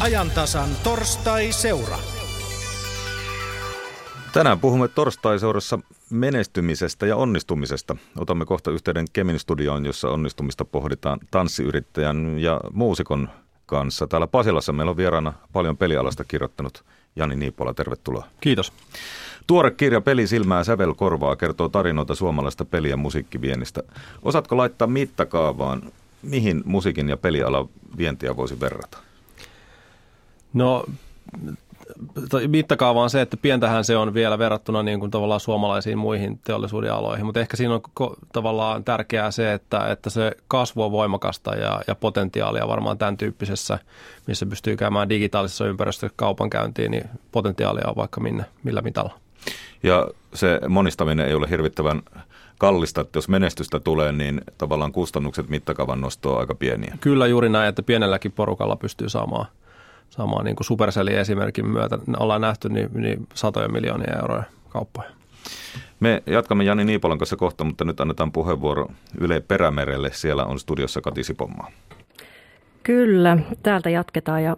ajantasan torstai-seura. Tänään puhumme torstai-seurassa menestymisestä ja onnistumisesta. Otamme kohta yhteyden Kemin studioon, jossa onnistumista pohditaan tanssiyrittäjän ja muusikon kanssa. Täällä Pasilassa meillä on vieraana paljon pelialasta kirjoittanut Jani Niipola. Tervetuloa. Kiitos. Tuore kirja Peli silmää sävel korvaa kertoo tarinoita suomalaista peli- ja musiikkiviennistä. Osaatko laittaa mittakaavaan, mihin musiikin ja pelialan vientiä voisi verrata? No mittakaava on se, että pientähän se on vielä verrattuna niin kuin tavallaan suomalaisiin muihin teollisuuden aloihin, mutta ehkä siinä on ko- tavallaan tärkeää se, että, että se kasvu on voimakasta ja, ja potentiaalia varmaan tämän tyyppisessä, missä pystyy käymään digitaalisessa ympäristössä kaupankäyntiin, niin potentiaalia on vaikka minne, millä mitalla. Ja se monistaminen ei ole hirvittävän kallista, että jos menestystä tulee, niin tavallaan kustannukset mittakaavan nostoa aika pieniä. Kyllä juuri näin, että pienelläkin porukalla pystyy saamaan – samaan niin kuin Supercellin esimerkin myötä ollaan nähty niin, niin satoja miljoonia euroja kauppoja. Me jatkamme Jani Niipolan kanssa kohta, mutta nyt annetaan puheenvuoro Yle Perämerelle. Siellä on studiossa Kati Sipommaa. Kyllä, täältä jatketaan ja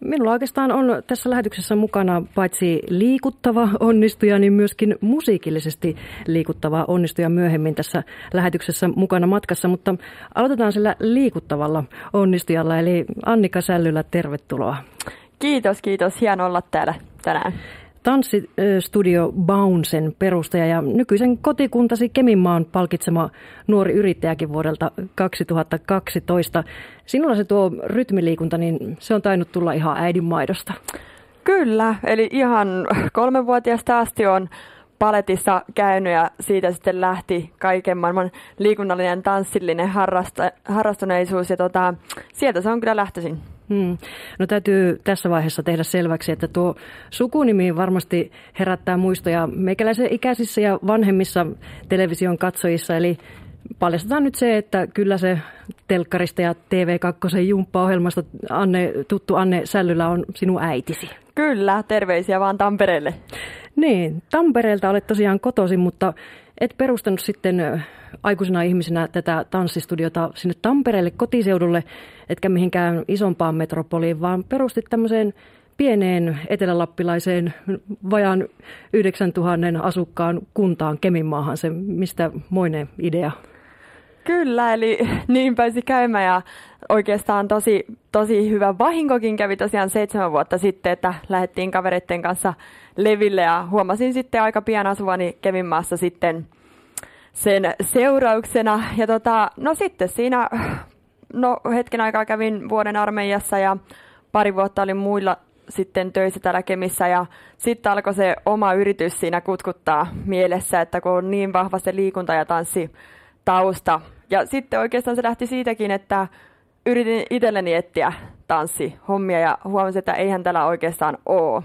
Minulla oikeastaan on tässä lähetyksessä mukana paitsi liikuttava onnistuja, niin myöskin musiikillisesti liikuttava onnistuja myöhemmin tässä lähetyksessä mukana matkassa. Mutta aloitetaan sillä liikuttavalla onnistujalla, eli Annika Sällylä, tervetuloa. Kiitos, kiitos. Hieno olla täällä tänään. Tanssistudio Bouncen perustaja ja nykyisen kotikuntasi Keminmaan palkitsema nuori yrittäjäkin vuodelta 2012. Sinulla se tuo rytmiliikunta, niin se on tainnut tulla ihan äidinmaidosta. Kyllä, eli ihan kolmenvuotiaasta asti on paletissa käynyt ja siitä sitten lähti kaiken maailman liikunnallinen tanssillinen harrasta, harrastuneisuus ja tota, sieltä se on kyllä lähtöisin. Hmm. No täytyy tässä vaiheessa tehdä selväksi, että tuo sukunimi varmasti herättää muistoja meikäläisen ikäisissä ja vanhemmissa television katsojissa, eli paljastetaan nyt se, että kyllä se telkkarista ja TV2 jumppa-ohjelmasta Anne, tuttu Anne Sällylä on sinun äitisi. Kyllä, terveisiä vaan Tampereelle. Niin, Tampereelta olet tosiaan kotoisin, mutta et perustanut sitten aikuisena ihmisenä tätä tanssistudiota sinne Tampereelle kotiseudulle, etkä mihinkään isompaan metropoliin, vaan perustit tämmöiseen pieneen etelälappilaiseen vajaan 9000 asukkaan kuntaan Keminmaahan se, mistä moinen idea? Kyllä, eli niin pääsi käymään ja oikeastaan tosi, tosi hyvä vahinkokin kävi tosiaan seitsemän vuotta sitten, että lähdettiin kavereiden kanssa leville ja huomasin sitten aika pian asuvani Kevinmaassa sitten sen seurauksena. Ja tota, no sitten siinä, no hetken aikaa kävin vuoden armeijassa ja pari vuotta olin muilla sitten töissä täällä Kemissä ja sitten alkoi se oma yritys siinä kutkuttaa mielessä, että kun on niin vahva se liikunta ja tanssi tausta. Ja sitten oikeastaan se lähti siitäkin, että yritin itselleni etsiä tanssihommia ja huomasin, että eihän tällä oikeastaan ole.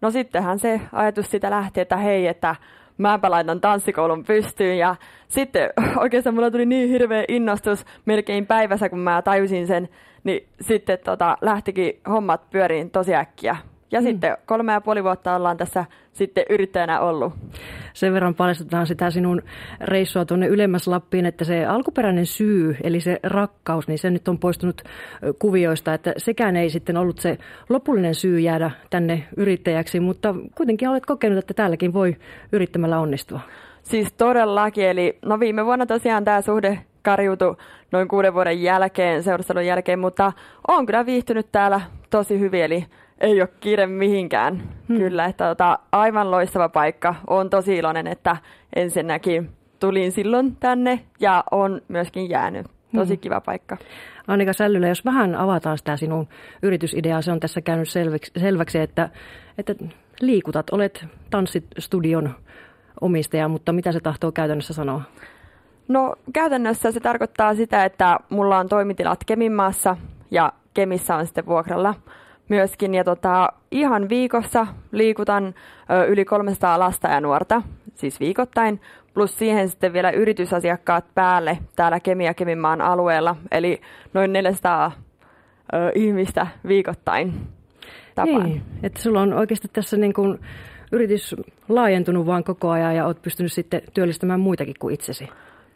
No sittenhän se ajatus siitä lähti, että hei, että mäpä laitan tanssikoulun pystyyn ja sitten oikeastaan mulla tuli niin hirveä innostus melkein päivässä, kun mä tajusin sen, niin sitten tota, lähtikin hommat pyöriin tosi äkkiä. Ja mm. sitten kolme ja puoli vuotta ollaan tässä sitten yrittäjänä ollut. Sen verran paljastetaan sitä sinun reissua tuonne ylemmäs Lappiin, että se alkuperäinen syy, eli se rakkaus, niin se nyt on poistunut kuvioista, että sekään ei sitten ollut se lopullinen syy jäädä tänne yrittäjäksi, mutta kuitenkin olet kokenut, että täälläkin voi yrittämällä onnistua. Siis todellakin, eli no viime vuonna tosiaan tämä suhde karjuutu noin kuuden vuoden jälkeen, seurustelun jälkeen, mutta on kyllä viihtynyt täällä tosi hyvin, eli ei ole kiire mihinkään. Hmm. Kyllä, että tota, aivan loistava paikka. Olen tosi iloinen, että ensinnäkin tulin silloin tänne ja on myöskin jäänyt. Tosi hmm. kiva paikka. Annika Sällylä, jos vähän avataan sitä sinun yritysideaa, se on tässä käynyt selväksi, selväksi että, että liikutat, olet tanssistudion omistaja, mutta mitä se tahtoo käytännössä sanoa? No käytännössä se tarkoittaa sitä, että mulla on toimitilat Keminmaassa ja Kemissä on sitten vuokralla myöskin. Ja tota, ihan viikossa liikutan ö, yli 300 lasta ja nuorta, siis viikoittain, plus siihen sitten vielä yritysasiakkaat päälle täällä Kemia Keminmaan alueella, eli noin 400 ö, ihmistä viikoittain tapaan. Niin, että sulla on oikeasti tässä niin kuin yritys laajentunut vaan koko ajan ja olet pystynyt sitten työllistämään muitakin kuin itsesi.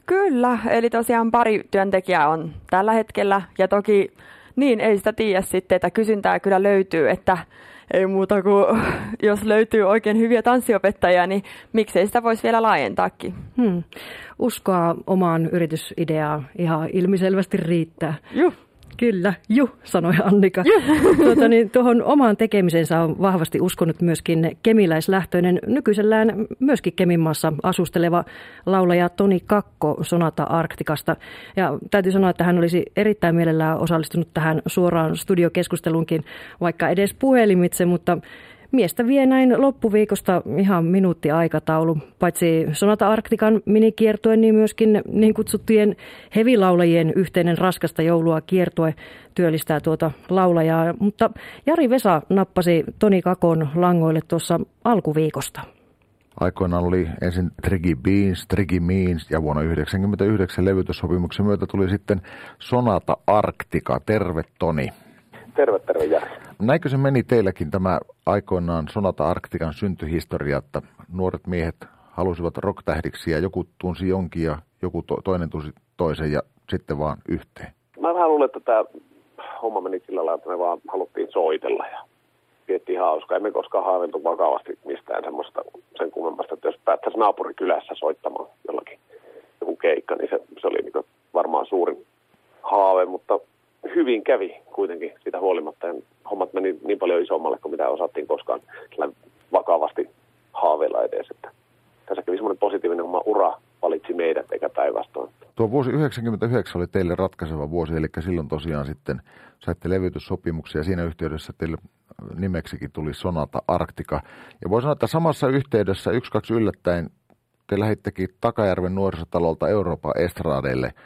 Kyllä, eli tosiaan pari työntekijää on tällä hetkellä ja toki Niin, ei sitä tiedä sitten, että kysyntää kyllä löytyy, että ei muuta kuin jos löytyy oikein hyviä tanssiopettajia, niin miksei sitä voisi vielä laajentaakin. Hmm. Uskoa omaan yritysideaan ihan ilmiselvästi riittää. Juh. Kyllä, ju, sanoi Annika. tuota, niin, tuohon omaan tekemisensä on vahvasti uskonut myöskin kemiläislähtöinen, nykyisellään myöskin Keminmaassa asusteleva laulaja Toni Kakko Sonata Arktikasta. Ja täytyy sanoa, että hän olisi erittäin mielellään osallistunut tähän suoraan studiokeskusteluunkin, vaikka edes puhelimitse, mutta Miestä vie näin loppuviikosta ihan minuutti aikataulu. Paitsi Sonata Arktikan minikiertue, niin myöskin niin kutsuttujen hevilaulajien yhteinen raskasta joulua kiertue työllistää tuota laulajaa. Mutta Jari Vesa nappasi Toni Kakon langoille tuossa alkuviikosta. Aikoinaan oli ensin Triggy Beans, Triggy Means ja vuonna 1999 levytyssopimuksen myötä tuli sitten Sonata Arktika. Terve Toni. Terve, terve Jari. Näikö se meni teilläkin tämä aikoinaan Sonata Arktikan syntyhistoria, että nuoret miehet halusivat rocktähdiksi ja joku tunsi jonkin ja joku to- toinen tunsi toisen ja sitten vaan yhteen? Mä vähän luulen, että tämä homma meni sillä lailla, että me vaan haluttiin soitella ja piettiin hauskaa. Emme koskaan haaveiltu vakavasti mistään semmoista sen kummemmasta, että jos päättäisi naapurikylässä soittamaan jollakin joku keikka, niin se, se oli niin varmaan suurin haave, mutta hyvin kävi kuitenkin sitä huolimatta. Ja hommat meni niin paljon isommalle kuin mitä osattiin koskaan vakavasti haaveilla edes. Että tässä kävi semmoinen positiivinen oma ura valitsi meidät eikä päinvastoin. Tuo vuosi 1999 oli teille ratkaiseva vuosi, eli silloin tosiaan sitten saitte levytyssopimuksia ja siinä yhteydessä teille nimeksikin tuli Sonata Arktika. Ja voi sanoa, että samassa yhteydessä yksi kaksi yllättäen te lähittekin Takajärven nuorisotalolta Euroopan estradeille –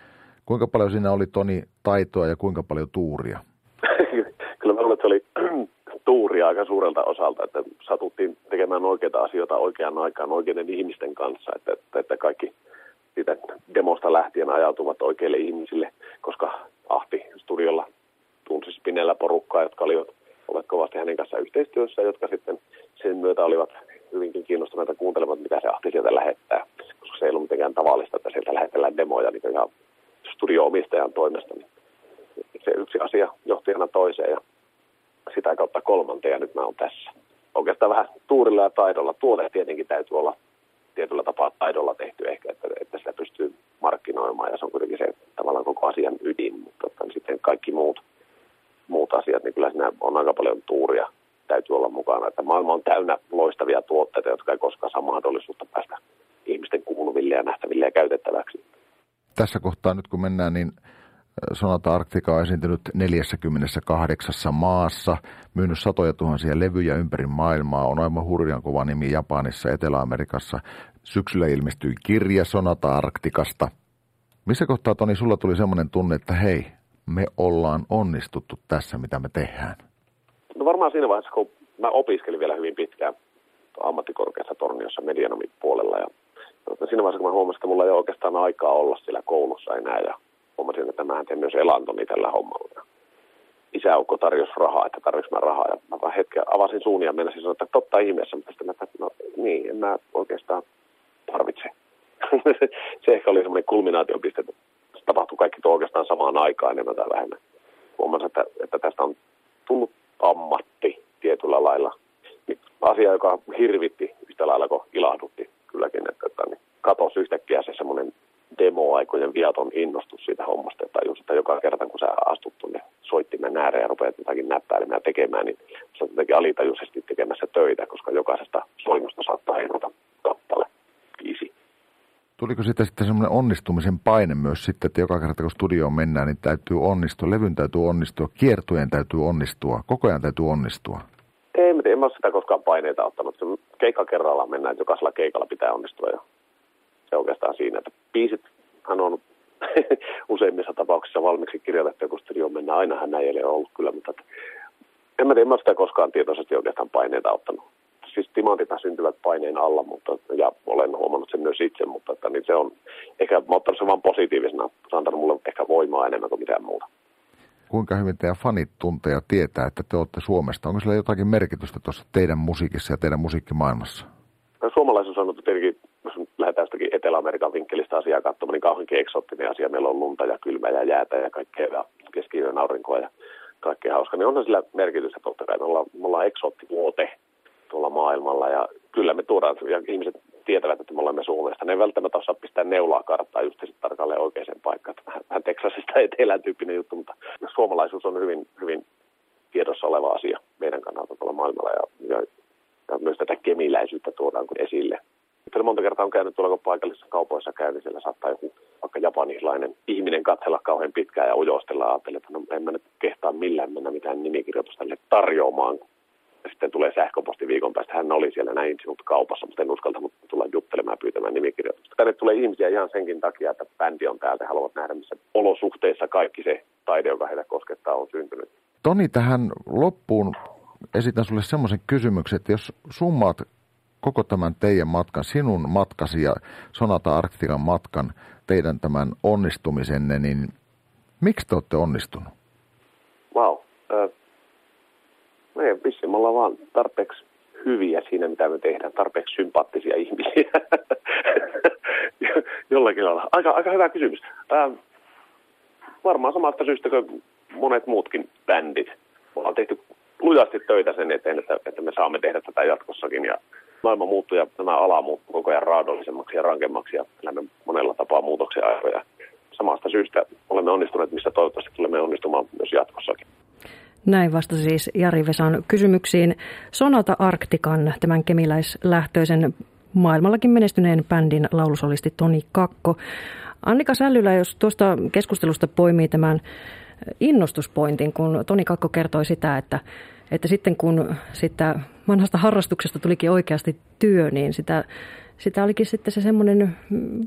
Kuinka paljon siinä oli Toni taitoa ja kuinka paljon tuuria? Kyllä mä luulen, että se oli tuuria aika suurelta osalta, että satuttiin tekemään oikeita asioita oikeaan aikaan oikeiden ihmisten kanssa, että, että, että kaikki siitä demosta lähtien ajautuvat oikeille ihmisille, koska Ahti studiolla tunsi Spinellä porukkaa, jotka olivat olleet kovasti hänen kanssa yhteistyössä, jotka sitten sen myötä olivat hyvinkin kiinnostuneita kuuntelemaan, mitä se Ahti sieltä lähettää, koska se ei ollut mitenkään tavallista, että sieltä lähetellään demoja niin ihan studio-omistajan toimesta, niin se yksi asia johti aina toiseen ja sitä kautta kolmanteen ja nyt mä oon tässä. Oikeastaan vähän tuurilla ja taidolla. Tuote tietenkin täytyy olla tietyllä tapaa taidolla tehty ehkä, että, että sitä pystyy markkinoimaan ja se on kuitenkin se tavallaan koko asian ydin, mutta että sitten kaikki muut, muut asiat, niin kyllä siinä on aika paljon tuuria täytyy olla mukana. Että maailma on täynnä loistavia tuotteita, jotka ei koskaan saa mahdollisuutta päästä ihmisten kuuluville ja nähtäville ja käytettäväksi tässä kohtaa nyt kun mennään, niin Sonata Arktika on esiintynyt 48 maassa, myynyt satoja tuhansia levyjä ympäri maailmaa, on aivan hurjan kova nimi Japanissa, Etelä-Amerikassa. Syksyllä ilmestyi kirja Sonata Arktikasta. Missä kohtaa, Toni, sulla tuli semmoinen tunne, että hei, me ollaan onnistuttu tässä, mitä me tehdään? No varmaan siinä vaiheessa, kun mä opiskelin vielä hyvin pitkään ammattikorkeassa Torniossa medianomin puolella ja mutta siinä vaiheessa, kun mä huomasin, että mulla ei ole oikeastaan aikaa olla siellä koulussa enää ja huomasin, että mä teen myös elantoni tällä hommalla. Isäukko tarjosi rahaa, että tarvitsen mä rahaa. Ja mä vaan hetken avasin suunia ja menisin sanoa, että totta ihmeessä, mutta sitten mä että no niin, en mä oikeastaan tarvitse. se ehkä oli semmoinen kulminaatiopiste, että tapahtui kaikki tuo oikeastaan samaan aikaan enemmän tai vähemmän. Huomasin, että, että tästä on tullut ammatti tietyllä lailla. Asia, joka hirvitti yhtä lailla kuin ilahdutti kylläkin, että, että niin katosi yhtäkkiä se semmoinen demoaikojen viaton innostus siitä hommasta, että just, että joka kerta kun sä astut tuonne soittimen ääreen ja rupeat jotakin näppäilemään tekemään, niin sä jotenkin alitajuisesti tekemässä töitä, koska jokaisesta soinnusta saattaa irrota kappale, biisi. Tuliko siitä sitten semmoinen onnistumisen paine myös sitten, että joka kerta kun studioon mennään, niin täytyy onnistua, levyn täytyy onnistua, kiertueen täytyy onnistua, koko ajan täytyy onnistua? Ei, en mä ole sitä koskaan paineita ottanut. Se keikka kerrallaan mennään, että jokaisella keikalla pitää onnistua. Ja se oikeastaan siinä, että hän on useimmissa tapauksissa valmiiksi kirjoitettu, kun studio mennään. Ainahan näin ei ole ollut kyllä, mutta että, en mä tiedä, mä sitä koskaan tietoisesti oikeastaan paineita ottanut. Siis timantithan syntyvät paineen alla, mutta, ja olen huomannut sen myös itse, mutta että, niin se on ehkä, mä ottanut sen vaan positiivisena. Se on antanut mulle ehkä voimaa enemmän kuin mitään muuta kuinka hyvin teidän fanit tuntee ja tietää, että te olette Suomesta? Onko sillä jotakin merkitystä tuossa teidän musiikissa ja teidän musiikkimaailmassa? No, suomalaisuus on tietenkin, jos lähdetään jostakin Etelä-Amerikan vinkkelistä asiaa katsomaan, niin kauheankin eksoottinen asia. Meillä on lunta ja kylmää ja jäätä ja kaikkea ja keskiyön aurinkoa ja kaikkea hauska, niin onhan sillä merkitystä totta kai. Me ollaan, me ollaan eksoottivuote tuolla maailmalla ja kyllä me tuodaan, ja ihmiset tietävät, että me olemme Suomesta. Ne ei välttämättä osaa pistää neulaa karttaa just sitten tarkalleen oikeaan paikkaan. Vähän, vähän Texasista etelän tyyppinen juttu, mutta suomalaisuus on hyvin, hyvin tiedossa oleva asia meidän kannalta tuolla maailmalla ja, ja, ja myös tätä kemiläisyyttä tuodaan esille. Sitten monta kertaa on käynyt tuolla, paikallisissa kaupoissa käy, niin siellä saattaa joku vaikka japanilainen ihminen katsella kauhean pitkään ja ujostella ja ajattelee, että no en mä nyt kehtaa millään mennä mitään nimikirjoitusta tarjoamaan. Sitten tulee sähköposti viikon päästä, hän oli siellä näin sinut kaupassa, mutta en uskaltanut tulla juttelemaan pyytämään nimikirjoitusta. Tänne tulee ihmisiä ihan senkin takia, että bändi on täältä, haluavat nähdä missä olosuhteissa kaikki se taide, joka heitä koskettaa, on syntynyt. Toni, tähän loppuun esitän sulle semmoisen kysymyksen, että jos summaat koko tämän teidän matkan, sinun matkasi ja Sonata Arktikan matkan, teidän tämän onnistumisenne, niin miksi te olette onnistunut? Me ollaan vaan tarpeeksi hyviä siinä, mitä me tehdään, tarpeeksi sympaattisia ihmisiä. Jollakin lailla. Aika, aika hyvä kysymys. Ää, varmaan samasta syystä kuin monet muutkin bändit. Me ollaan tehty lujasti töitä sen eteen, että, että me saamme tehdä tätä jatkossakin. Ja maailma muuttuu ja tämä ala muuttuu koko ajan raadollisemmaksi ja rankemmaksi ja elämme monella tapaa muutoksen aikoja. Samasta syystä olemme onnistuneet, missä toivottavasti tulemme onnistumaan myös jatkossakin. Näin vastasi siis Jari Vesan kysymyksiin Sonata Arktikan, tämän kemiläislähtöisen maailmallakin menestyneen bändin laulusolisti Toni Kakko. Annika Sällylä, jos tuosta keskustelusta poimii tämän innostuspointin, kun Toni Kakko kertoi sitä, että, että sitten kun sitä vanhasta harrastuksesta tulikin oikeasti työ, niin sitä, sitä olikin sitten se semmoinen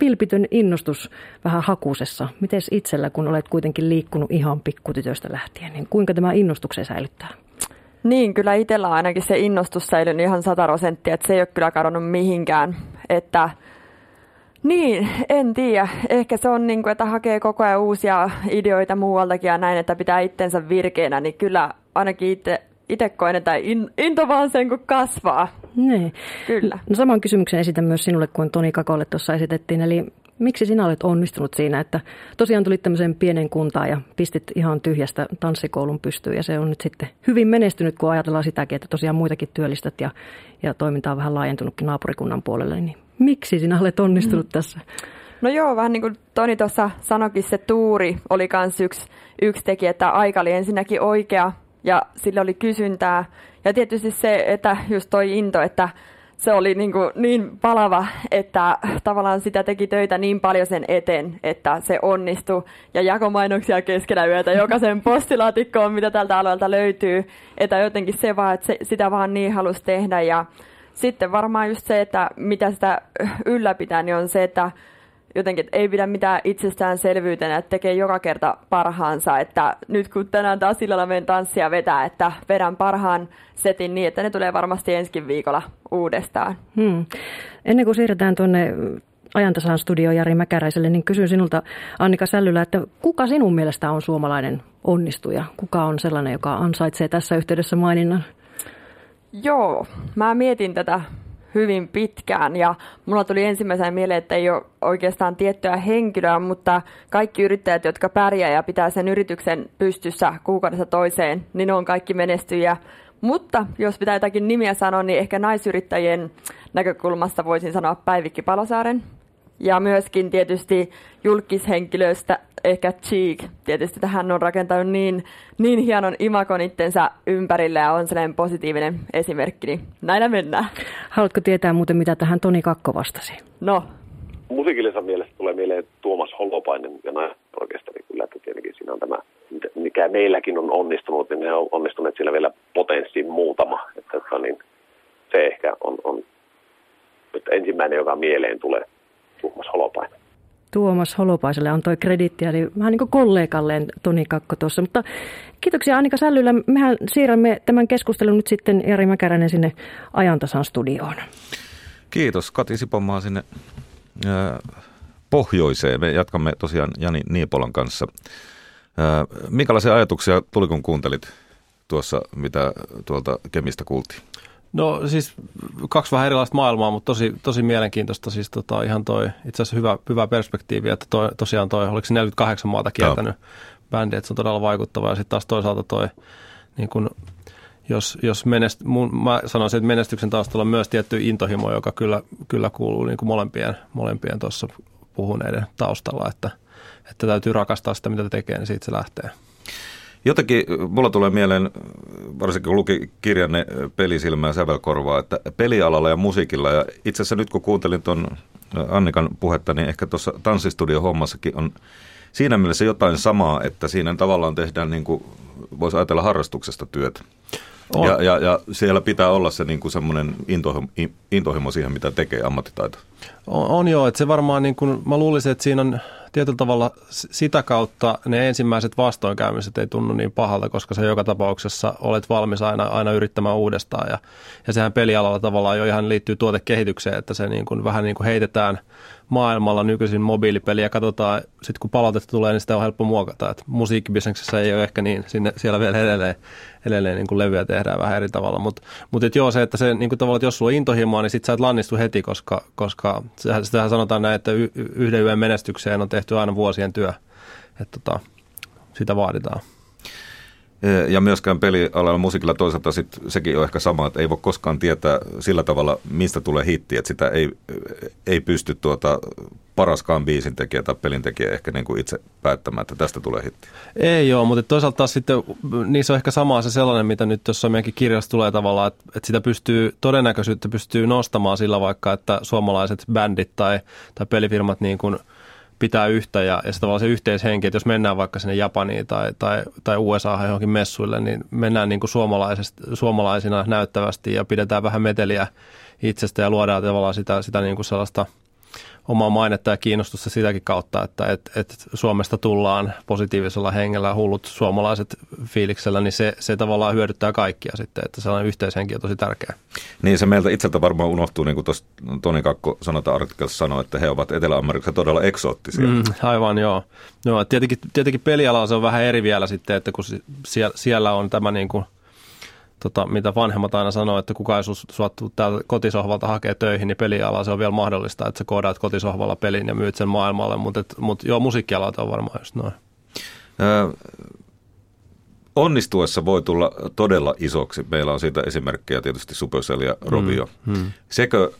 vilpitön innostus vähän hakusessa. Miten itsellä, kun olet kuitenkin liikkunut ihan pikkutytöstä lähtien, niin kuinka tämä innostuksen säilyttää? Niin, kyllä itsellä ainakin se innostus säilynyt ihan sata että se ei ole kyllä kadonnut mihinkään. Että niin, en tiedä. Ehkä se on niin kuin, että hakee koko ajan uusia ideoita muualtakin ja näin, että pitää itsensä virkeänä, niin kyllä ainakin itse itse koen, että in, into vaan sen kun kasvaa. Niin. Kyllä. No saman kysymyksen esitän myös sinulle kuin Toni Kakolle tuossa esitettiin. Eli miksi sinä olet onnistunut siinä, että tosiaan tulit tämmöiseen pienen kuntaan ja pistit ihan tyhjästä tanssikoulun pystyyn ja se on nyt sitten hyvin menestynyt, kun ajatellaan sitäkin, että tosiaan muitakin työllistät ja, ja toiminta on vähän laajentunutkin naapurikunnan puolelle. Niin miksi sinä olet onnistunut mm. tässä? No joo, vähän niin kuin Toni tuossa sanoikin, se tuuri oli myös yksi, yksi tekijä, että aika oli ensinnäkin oikea ja sillä oli kysyntää. Ja tietysti se, että just toi into, että se oli niin, kuin niin palava, että tavallaan sitä teki töitä niin paljon sen eteen, että se onnistui. Ja jakomainoksia keskellä yötä jokaisen postilaatikkoon, mitä tältä alueelta löytyy. Että jotenkin se vaan, että se, sitä vaan niin halusi tehdä. Ja sitten varmaan just se, että mitä sitä ylläpitää, niin on se, että jotenkin, että ei pidä mitään itsestäänselvyytenä, että tekee joka kerta parhaansa, että nyt kun tänään taas illalla menen tanssia vetää, että vedän parhaan setin niin, että ne tulee varmasti ensi viikolla uudestaan. Hmm. Ennen kuin siirretään tuonne ajantasan studio Jari Mäkäräiselle, niin kysyn sinulta Annika Sällylä, että kuka sinun mielestä on suomalainen onnistuja? Kuka on sellainen, joka ansaitsee tässä yhteydessä maininnan? Joo, mä mietin tätä hyvin pitkään ja mulla tuli ensimmäisenä mieleen, että ei ole oikeastaan tiettyä henkilöä, mutta kaikki yrittäjät, jotka pärjää ja pitää sen yrityksen pystyssä kuukaudessa toiseen, niin ne on kaikki menestyjä. Mutta jos pitää jotakin nimiä sanoa, niin ehkä naisyrittäjien näkökulmasta voisin sanoa Päivikki Palosaaren. Ja myöskin tietysti julkishenkilöistä ehkä Cheek. Tietysti tähän on rakentanut niin, niin hienon imakon itsensä ympärille ja on sellainen positiivinen esimerkki, niin näillä mennään. Haluatko tietää muuten, mitä tähän Toni Kakko vastasi? No. Musiikillisessa mielessä tulee mieleen Tuomas Holopainen ja naisorkesteri kyllä, että tietenkin siinä on tämä, mikä meilläkin on onnistunut, niin ne on onnistuneet siellä vielä potenssiin muutama. Että, että niin, se ehkä on, on että ensimmäinen, joka mieleen tulee Tuomas Holopainen. Tuomas Holopaiselle antoi kredittiä, eli vähän niin kuin kollegalleen Toni Kakko tuossa. Mutta kiitoksia Annika Sällylä. Mehän siirrämme tämän keskustelun nyt sitten Jari Mäkäräinen sinne ajantasan studioon. Kiitos Kati Sipomaa sinne pohjoiseen. Me jatkamme tosiaan Jani Niipolan kanssa. Minkälaisia ajatuksia tuli kun kuuntelit tuossa, mitä tuolta Kemistä kuultiin? No siis kaksi vähän erilaista maailmaa, mutta tosi, tosi mielenkiintoista. Siis tota, ihan toi itse asiassa hyvä, hyvä perspektiivi, että toi, tosiaan toi, oliko se 48 maata kiertänyt, bändi, että se on todella vaikuttava. Ja sitten taas toisaalta toi, niin kun, jos, jos menest, mun, mä sanoisin, että menestyksen taustalla on myös tietty intohimo, joka kyllä, kyllä kuuluu niin kuin molempien, molempien tuossa puhuneiden taustalla, että, että täytyy rakastaa sitä, mitä tekee, niin siitä se lähtee. Jotenkin mulla tulee mieleen, varsinkin kun luki kirjanne Pelisilmää sävelkorvaa, että pelialalla ja musiikilla, ja itse asiassa nyt kun kuuntelin tuon Annikan puhetta, niin ehkä tuossa tanssistudio hommassakin on siinä mielessä jotain samaa, että siinä tavallaan tehdään niin kuin, voisi ajatella harrastuksesta työtä. Ja, ja, ja siellä pitää olla se niin kuin semmoinen intohimo, intohimo siihen, mitä tekee ammattitaito. On, on joo, että se varmaan, niin kuin, mä luulisin, että siinä on tietyllä tavalla sitä kautta ne ensimmäiset vastoinkäymiset ei tunnu niin pahalta, koska se joka tapauksessa olet valmis aina, aina yrittämään uudestaan. Ja, ja sehän pelialalla tavallaan jo ihan liittyy tuotekehitykseen, että se niin kuin, vähän niin kuin heitetään maailmalla nykyisin mobiilipeliä ja katsotaan, sitten kun palautetta tulee, niin sitä on helppo muokata. Et musiikkibisneksessä ei ole ehkä niin, sinne, siellä vielä edelleen, edelleen niin kuin levyä tehdään vähän eri tavalla. Mutta mut, mut joo, se, että se niin kuin tavallaan, että jos sulla on intohimoa, niin sit sä et lannistu heti, koska, koska sitähän sanotaan näin, että yhden yön menestykseen on tehty aina vuosien työ. Että tota, sitä vaaditaan. Ja myöskään pelialalla musiikilla toisaalta sit, sekin on ehkä sama, että ei voi koskaan tietää sillä tavalla, mistä tulee hitti, että sitä ei, ei pysty tuota paraskaan biisin tekijä tai pelin tekijä ehkä niin kuin itse päättämään, että tästä tulee hitti. Ei joo, mutta toisaalta taas sitten niissä on ehkä samaa se sellainen, mitä nyt tuossa meidänkin kirjassa tulee tavallaan, että, että sitä pystyy, todennäköisyyttä pystyy nostamaan sillä vaikka, että suomalaiset bändit tai, tai pelifirmat niin kuin – pitää yhtä ja, ja se tavallaan se yhteishenki, että jos mennään vaikka sinne Japaniin tai, tai, tai USA johonkin messuille, niin mennään niin kuin suomalaisina näyttävästi ja pidetään vähän meteliä itsestä ja luodaan tavallaan sitä, sitä niin kuin sellaista – omaa mainetta ja kiinnostusta sitäkin kautta, että et, et Suomesta tullaan positiivisella hengellä hullut suomalaiset fiiliksellä, niin se, se tavallaan hyödyttää kaikkia sitten, että sellainen yhteishenki on tosi tärkeä. Niin se meiltä itseltä varmaan unohtuu, niin kuin tuossa Toni Kakko sanota artikkelissa sanoi, että he ovat Etelä-Amerikassa todella eksoottisia. Mm, aivan joo. No, tietenkin, tietenkin pelialalla se on vähän eri vielä sitten, että kun siellä, siellä on tämä niin kuin – tota, mitä vanhemmat aina sanoo, että kuka ei sua täältä kotisohvalta hakee töihin, niin peliala se on vielä mahdollista, että sä koodaat kotisohvalla pelin ja myyt sen maailmalle, mutta, mutta joo, musiikkialalta on varmaan just noin. Öö, onnistuessa voi tulla todella isoksi. Meillä on siitä esimerkkejä tietysti Supercell ja Rovio. Mm, mm. Sekö,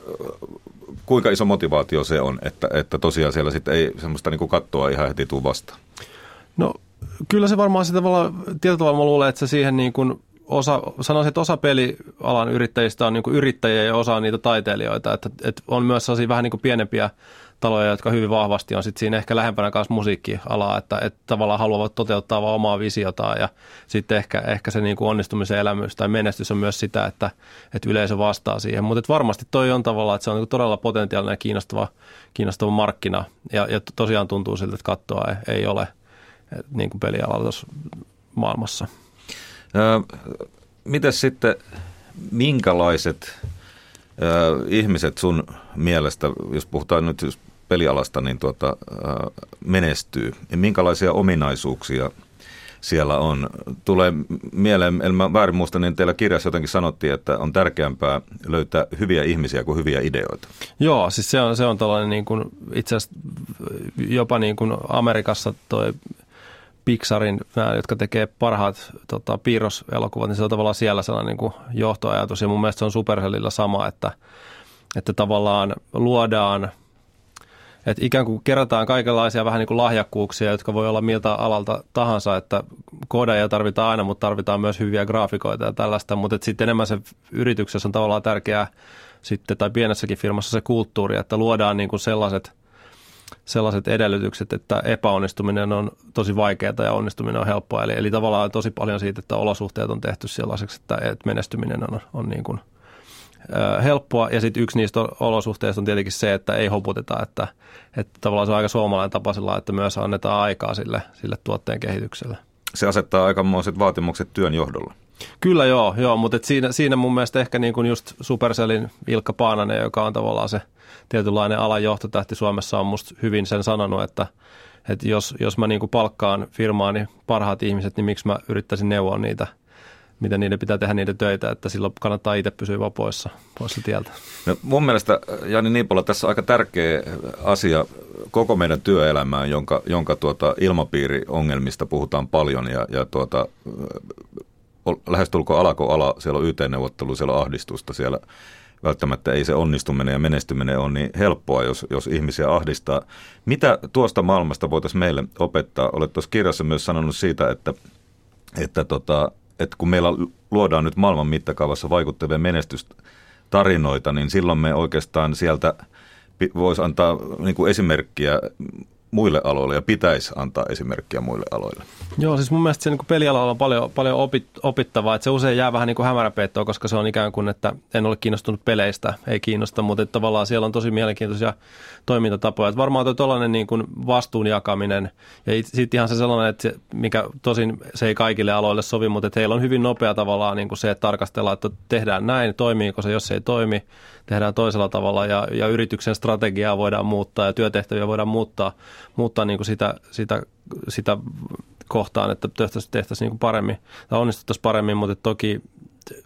kuinka iso motivaatio se on, että, että tosiaan siellä sitten ei semmoista niin kattoa ihan heti tule vastaan? No kyllä se varmaan sitä tavalla, tietyllä tavalla mä luulen, että se siihen niin kuin osa, sanoisin, että osa pelialan yrittäjistä on niin yrittäjiä ja osa on niitä taiteilijoita. Että, että on myös sellaisia vähän niin pienempiä taloja, jotka hyvin vahvasti on sit siinä ehkä lähempänä kanssa musiikkialaa, että, että tavallaan haluavat toteuttaa vaan omaa visiotaan ja sitten ehkä, ehkä se niin kuin onnistumisen elämys tai menestys on myös sitä, että, että yleisö vastaa siihen. Mutta varmasti toi on tavallaan, että se on niin todella potentiaalinen ja kiinnostava, kiinnostava markkina ja, ja tosiaan tuntuu siltä, että kattoa ei, ei ole niin kuin pelialalla tuossa maailmassa. Miten sitten, minkälaiset ihmiset sun mielestä, jos puhutaan nyt pelialasta, niin tuota, menestyy? Ja minkälaisia ominaisuuksia siellä on? Tulee mieleen, en mä väärin muista, niin teillä kirjassa jotenkin sanottiin, että on tärkeämpää löytää hyviä ihmisiä kuin hyviä ideoita. Joo, siis se on, se on tällainen niin kuin, itse asiassa jopa niin kuin Amerikassa toi Pixarin, nämä, jotka tekee parhaat tota, piirroselokuvat, niin se on tavallaan siellä sellainen niin kuin johtoajatus. Ja mun mielestä se on Supercellilla sama, että, että tavallaan luodaan, että ikään kuin kerätään kaikenlaisia vähän niin kuin lahjakkuuksia, jotka voi olla miltä alalta tahansa, että koodaajia tarvitaan aina, mutta tarvitaan myös hyviä graafikoita ja tällaista, mutta sitten enemmän se yrityksessä on tavallaan tärkeää sitten, tai pienessäkin firmassa se kulttuuri, että luodaan niin kuin sellaiset – sellaiset edellytykset, että epäonnistuminen on tosi vaikeaa ja onnistuminen on helppoa. Eli, eli tavallaan tosi paljon siitä, että olosuhteet on tehty sellaiseksi, että, että menestyminen on, on niin kuin, ö, helppoa. Ja sitten yksi niistä olosuhteista on tietenkin se, että ei hoputeta, että, että tavallaan se on aika suomalainen tapa sillä, että myös annetaan aikaa sille, sille tuotteen kehitykselle. Se asettaa aikamoiset vaatimukset työn johdolla. Kyllä joo, joo mutta siinä, siinä mun mielestä ehkä niin kuin just Supercellin Ilkka Paananen, joka on tavallaan se – tietynlainen alan johtotähti Suomessa on musta hyvin sen sanonut, että, että jos, jos mä niin kuin palkkaan firmaani parhaat ihmiset, niin miksi mä yrittäisin neuvoa niitä miten niiden pitää tehdä niiden töitä, että silloin kannattaa itse pysyä vaan poissa, poissa tieltä. No, mun mielestä Jani Niipola tässä on aika tärkeä asia koko meidän työelämään, jonka, jonka tuota ilmapiiriongelmista puhutaan paljon ja, ja tuota, lähestulkoon alako ala, siellä on YT-neuvottelu, siellä on ahdistusta, siellä välttämättä ei se onnistuminen ja menestyminen ole niin helppoa, jos, jos ihmisiä ahdistaa. Mitä tuosta maailmasta voitaisiin meille opettaa? Olet tuossa kirjassa myös sanonut siitä, että, että, tota, että kun meillä luodaan nyt maailman mittakaavassa vaikuttavia menestystarinoita, niin silloin me oikeastaan sieltä voisi antaa niin kuin esimerkkiä muille aloille ja pitäisi antaa esimerkkiä muille aloille. Joo, siis mun mielestä se niin pelialalla on paljon, paljon opit, opittavaa, että se usein jää vähän niin kuin hämäräpeittoa, koska se on ikään kuin, että en ole kiinnostunut peleistä, ei kiinnosta, mutta että tavallaan siellä on tosi mielenkiintoisia toimintatapoja. Että varmaan tuollainen niin kuin vastuun jakaminen ja sitten ihan se sellainen, että se, mikä tosin se ei kaikille aloille sovi, mutta että heillä on hyvin nopea tavallaan niin kuin se, että tarkastellaan, että tehdään näin, toimiiko se, jos se ei toimi, tehdään toisella tavalla ja, ja yrityksen strategiaa voidaan muuttaa ja työtehtäviä voidaan muuttaa, muuttaa niin kuin sitä, sitä, sitä kohtaan, että tehtäisiin, tehtäisiin niin paremmin tai onnistuttaisiin paremmin, mutta toki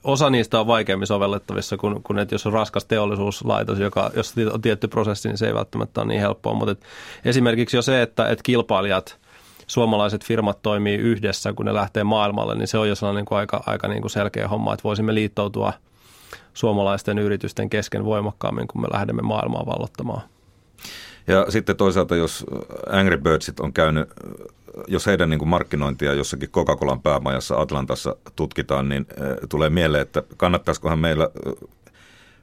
osa niistä on vaikeammin sovellettavissa kuin, kuin että jos on raskas teollisuuslaitos, joka, jos on tietty prosessi, niin se ei välttämättä ole niin helppoa. Mutta esimerkiksi jo se, että, että kilpailijat, suomalaiset firmat toimii yhdessä, kun ne lähtee maailmalle, niin se on jo sellainen niin kuin aika, aika niin kuin selkeä homma, että voisimme liittoutua – suomalaisten yritysten kesken voimakkaammin, kun me lähdemme maailmaa vallottamaan. Ja sitten toisaalta, jos Angry Birdsit on käynyt, jos heidän niin kuin markkinointia jossakin Coca-Colan päämajassa Atlantassa tutkitaan, niin tulee mieleen, että kannattaisikohan meillä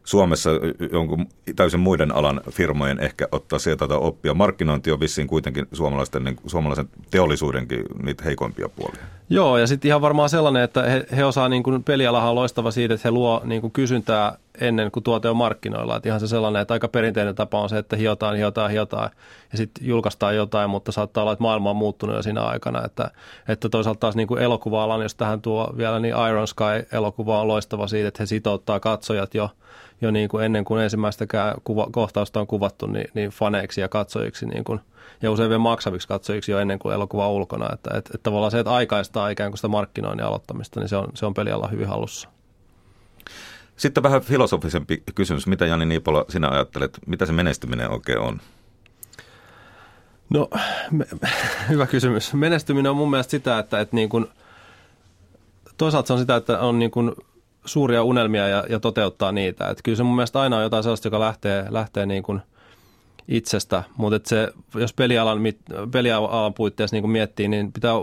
Suomessa jonkun täysin muiden alan firmojen ehkä ottaa sieltä oppia. Markkinointi on vissiin kuitenkin suomalaisten, niin, suomalaisen teollisuudenkin niitä heikoimpia puolia. Joo, ja sitten ihan varmaan sellainen, että he, he osaa, niin kuin pelialahan on loistava siitä, että he luo niin kuin kysyntää ennen kuin tuote on markkinoilla. Että ihan se sellainen, että aika perinteinen tapa on se, että hiotaan, hiotaan, hiotaan ja sitten julkaistaan jotain, mutta saattaa olla, että maailma on muuttunut jo siinä aikana. Että, että toisaalta taas niin kuin elokuva-alan, jos tähän tuo vielä, niin Iron Sky-elokuva on loistava siitä, että he sitouttaa katsojat jo – jo niin kuin ennen kuin ensimmäistäkään kuva, kohtausta on kuvattu, niin, niin faneiksi ja katsojiksi niin kuin, ja usein vielä maksaviksi katsojiksi jo ennen kuin elokuva on ulkona. Että, että, että tavallaan se, että aikaistaa ikään kuin sitä markkinoinnin aloittamista, niin se on, se on pelialla hyvin hallussa. Sitten vähän filosofisempi kysymys. Mitä Jani Niipola sinä ajattelet, mitä se menestyminen oikein on? No, me, hyvä kysymys. Menestyminen on mun mielestä sitä, että, että niin kuin, toisaalta se on sitä, että on niin kuin suuria unelmia ja, ja toteuttaa niitä. Et kyllä se mun mielestä aina on jotain sellaista, joka lähtee, lähtee niin kuin itsestä, mutta se, jos pelialan, pelialan puitteissa niin kuin miettii, niin pitää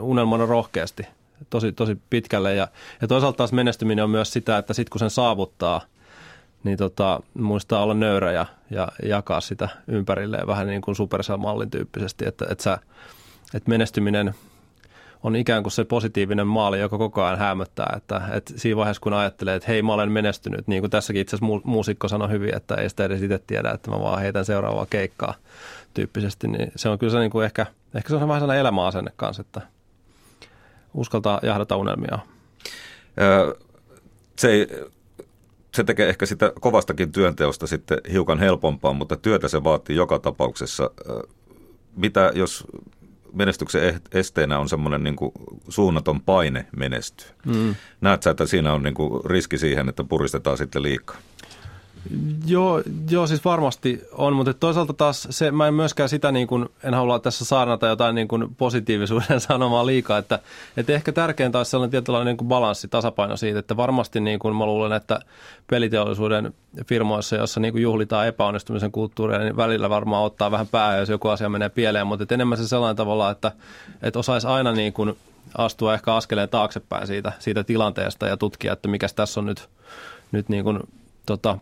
unelmoida rohkeasti tosi, tosi pitkälle. Ja, ja toisaalta taas menestyminen on myös sitä, että sitten kun sen saavuttaa, niin tota, muistaa olla nöyrä ja, ja jakaa sitä ympärilleen vähän niin kuin Supercell-mallin tyyppisesti, että, että, sä, että menestyminen – on ikään kuin se positiivinen maali, joka koko ajan hämöttää, että, että siinä vaiheessa kun ajattelee, että hei mä olen menestynyt, niin kuin tässäkin itse asiassa muusikko sanoi hyvin, että ei sitä edes itse tiedä, että mä vaan heitän seuraavaa keikkaa tyyppisesti, niin se on kyllä se niin kuin ehkä, ehkä se on vähän sellainen elämäasenne kanssa, että uskaltaa jahdata unelmia. Se, ei, se tekee ehkä sitä kovastakin työnteosta sitten hiukan helpompaa, mutta työtä se vaatii joka tapauksessa. Mitä jos menestyksen esteenä on semmoinen niin kuin suunnaton paine menestyä. Mm. Näet sä, että siinä on niin kuin riski siihen, että puristetaan sitten liikaa? Joo, joo, siis varmasti on, mutta toisaalta taas se, mä en myöskään sitä, niin kuin, en halua tässä saarnata jotain niin kuin positiivisuuden sanomaa liikaa, että, että ehkä tärkeintä olisi sellainen tietynlainen niin kuin balanssi, tasapaino siitä, että varmasti niin kuin mä luulen, että peliteollisuuden firmoissa, jossa niin kuin juhlitaan epäonnistumisen kulttuuria, niin välillä varmaan ottaa vähän päähän, jos joku asia menee pieleen, mutta enemmän se sellainen tavalla, että, että osaisi aina niin kuin astua ehkä askeleen taaksepäin siitä, siitä tilanteesta ja tutkia, että mikä tässä on nyt, nyt niin kuin, tota,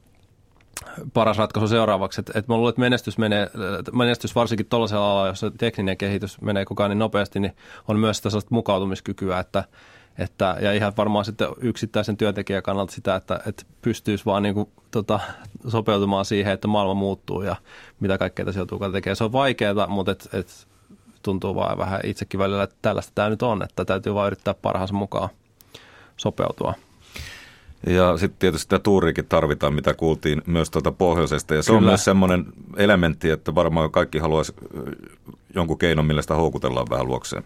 paras ratkaisu seuraavaksi. Että et mä luulen, että menestys, menee, menestys varsinkin tuollaisella alalla, jossa tekninen kehitys menee koko ajan niin nopeasti, niin on myös sitä mukautumiskykyä, että, että, ja ihan varmaan sitten yksittäisen työntekijän kannalta sitä, että, että pystyisi vaan niin kuin, tota, sopeutumaan siihen, että maailma muuttuu ja mitä kaikkea tässä joutuu tekemään. Se on vaikeaa, mutta et, et, tuntuu vaan vähän itsekin välillä, että tällaista tämä nyt on, että täytyy vaan yrittää parhaansa mukaan sopeutua. Ja sitten tietysti sitä tuuriikin tarvitaan, mitä kuultiin myös tuolta pohjoisesta. Ja se Kyllä. on myös semmoinen elementti, että varmaan kaikki haluaisi jonkun keinon, millä sitä houkutellaan vähän luokseen.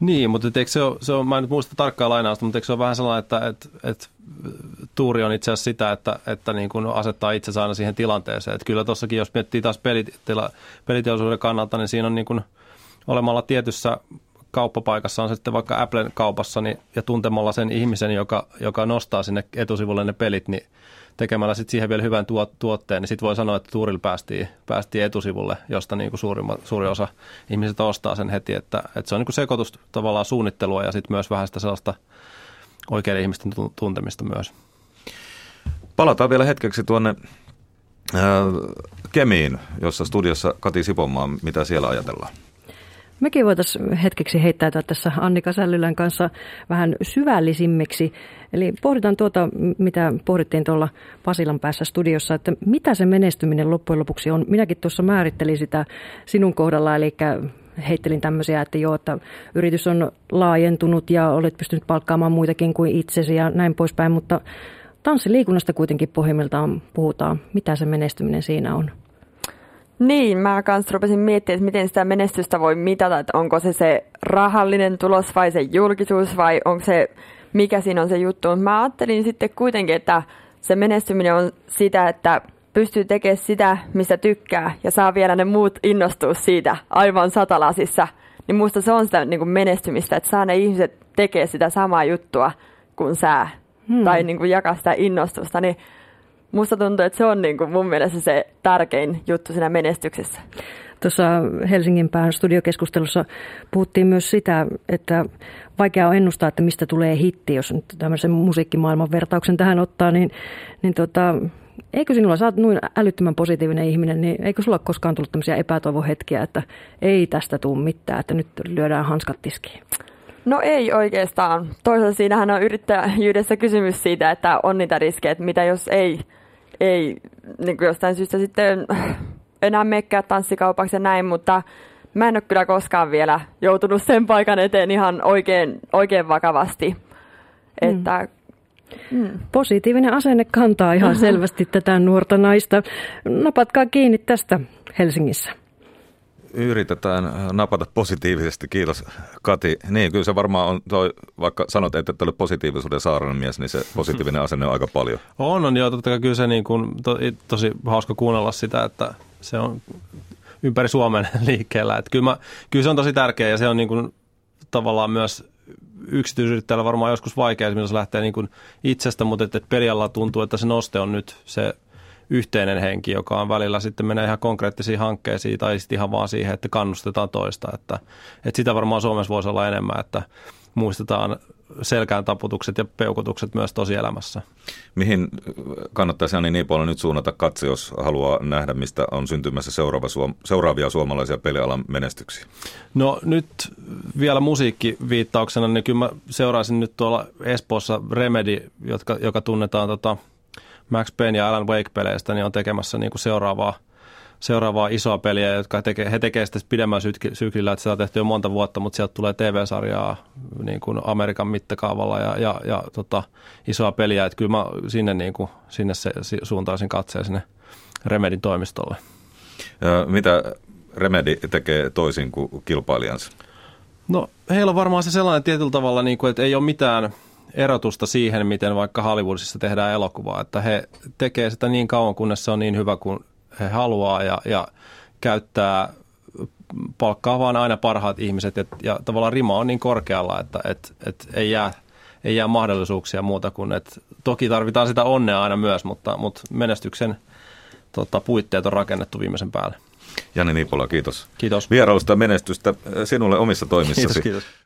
Niin, mutta eikö se ole, se on, mä en nyt muista tarkkaa lainausta, mutta eikö se ole vähän sellainen, että, että, että tuuri on itse asiassa sitä, että, että niin kuin asettaa itsensä aina siihen tilanteeseen. Että kyllä tuossakin, jos miettii taas pelitila, peliteollisuuden kannalta, niin siinä on niin kuin olemalla tietyssä kauppapaikassa on sitten vaikka Applen kaupassa niin, ja tuntemalla sen ihmisen, joka, joka nostaa sinne etusivulle ne pelit, niin tekemällä sitten siihen vielä hyvän tuot, tuotteen, niin sitten voi sanoa, että Tuurilla päästiin, päästiin etusivulle, josta niin kuin suurimma, suuri osa ihmiset ostaa sen heti, että, että se on niin kuin sekoitus tavallaan suunnittelua ja sitten myös vähän sitä sellaista oikeiden ihmisten tun- tuntemista myös. Palataan vielä hetkeksi tuonne ää, Kemiin, jossa studiossa Kati Sipomaa, mitä siellä ajatellaan. Mekin voitaisiin hetkeksi heittäytyä tässä Annika Sällylän kanssa vähän syvällisimmiksi. Eli pohditaan tuota, mitä pohdittiin tuolla Pasilan päässä studiossa, että mitä se menestyminen loppujen lopuksi on. Minäkin tuossa määrittelin sitä sinun kohdalla, eli heittelin tämmöisiä, että joo, että yritys on laajentunut ja olet pystynyt palkkaamaan muitakin kuin itsesi ja näin poispäin, mutta tanssiliikunnasta kuitenkin pohjimmiltaan puhutaan. Mitä se menestyminen siinä on? Niin, mä kanssa rupesin miettimään, että miten sitä menestystä voi mitata, että onko se se rahallinen tulos vai se julkisuus vai onko se, mikä siinä on se juttu. Mutta mä ajattelin sitten kuitenkin, että se menestyminen on sitä, että pystyy tekemään sitä, mistä tykkää ja saa vielä ne muut innostua siitä aivan satalasissa. Niin musta se on sitä niin kuin menestymistä, että saa ne ihmiset tekee sitä samaa juttua kuin sä hmm. tai niin kuin jakaa sitä innostusta. Niin musta tuntuu, että se on niin kuin mun mielestä se tärkein juttu siinä menestyksessä. Tuossa Helsingin pään studiokeskustelussa puhuttiin myös sitä, että vaikea on ennustaa, että mistä tulee hitti, jos nyt tämmöisen musiikkimaailman vertauksen tähän ottaa, niin, niin tota, eikö sinulla, sä oot noin älyttömän positiivinen ihminen, niin eikö sulla koskaan tullut tämmöisiä epätoivohetkiä, että ei tästä tule mitään, että nyt lyödään hanskat tiskiin? No ei oikeastaan. Toisaalta siinähän on yrittäjyydessä kysymys siitä, että on niitä riskejä, että mitä jos ei, ei niin kuin jostain syystä sitten enää mekkää tanssikaupaksi ja näin, mutta mä en ole kyllä koskaan vielä joutunut sen paikan eteen ihan oikein, oikein vakavasti. Mm. Että, mm. Positiivinen asenne kantaa ihan selvästi tätä nuorta naista. Napatkaa kiinni tästä Helsingissä yritetään napata positiivisesti. Kiitos Kati. Niin, kyllä se varmaan on, toi, vaikka sanot, että et ole positiivisuuden saarinen mies, niin se positiivinen asenne on aika paljon. On, on joo. Totta kai kyllä se niin kuin, to, tosi hauska kuunnella sitä, että se on ympäri Suomen liikkeellä. Että kyllä, mä, kyllä se on tosi tärkeä ja se on niin kuin, tavallaan myös yksityisyrittäjällä varmaan joskus vaikea, jos se lähtee niin kuin itsestä, mutta että pelialla tuntuu, että se noste on nyt se yhteinen henki, joka on välillä sitten menee ihan konkreettisiin hankkeisiin tai sitten ihan vaan siihen, että kannustetaan toista. Että, että sitä varmaan Suomessa voisi olla enemmän, että muistetaan selkään taputukset ja peukutukset myös tosielämässä. Mihin kannattaisi Jani Niipola nyt suunnata katse, jos haluaa nähdä, mistä on syntymässä seuraava suom- seuraavia suomalaisia pelialan menestyksiä? No nyt vielä musiikkiviittauksena, niin kyllä mä seuraisin nyt tuolla Espoossa Remedy, jotka, joka tunnetaan tota, Max Payne ja Alan Wake-peleistä, niin on tekemässä niin kuin seuraavaa, seuraavaa isoa peliä, jotka tekee, he tekevät sitä pidemmän syklillä, että sitä on tehty jo monta vuotta, mutta sieltä tulee TV-sarjaa niin kuin Amerikan mittakaavalla ja, ja, ja tota, isoa peliä, että kyllä mä sinne, niin kuin, sinne se, suuntaisin katseen sinne Remedin toimistolle. Ja mitä Remedi tekee toisin kuin kilpailijansa? No heillä on varmaan se sellainen tietyllä tavalla, niin kuin, että ei ole mitään – erotusta siihen, miten vaikka Hollywoodissa tehdään elokuvaa, että he tekee sitä niin kauan, kunnes se on niin hyvä kuin he haluaa ja, ja käyttää palkkaa vaan aina parhaat ihmiset ja, ja tavallaan rima on niin korkealla, että et, et ei, jää, ei jää mahdollisuuksia muuta kuin, että toki tarvitaan sitä onnea aina myös, mutta, mutta menestyksen tota, puitteet on rakennettu viimeisen päälle. Jani Niipola, kiitos. Kiitos. Vierailusta menestystä sinulle omissa toimissasi. Kiitos, kiitos.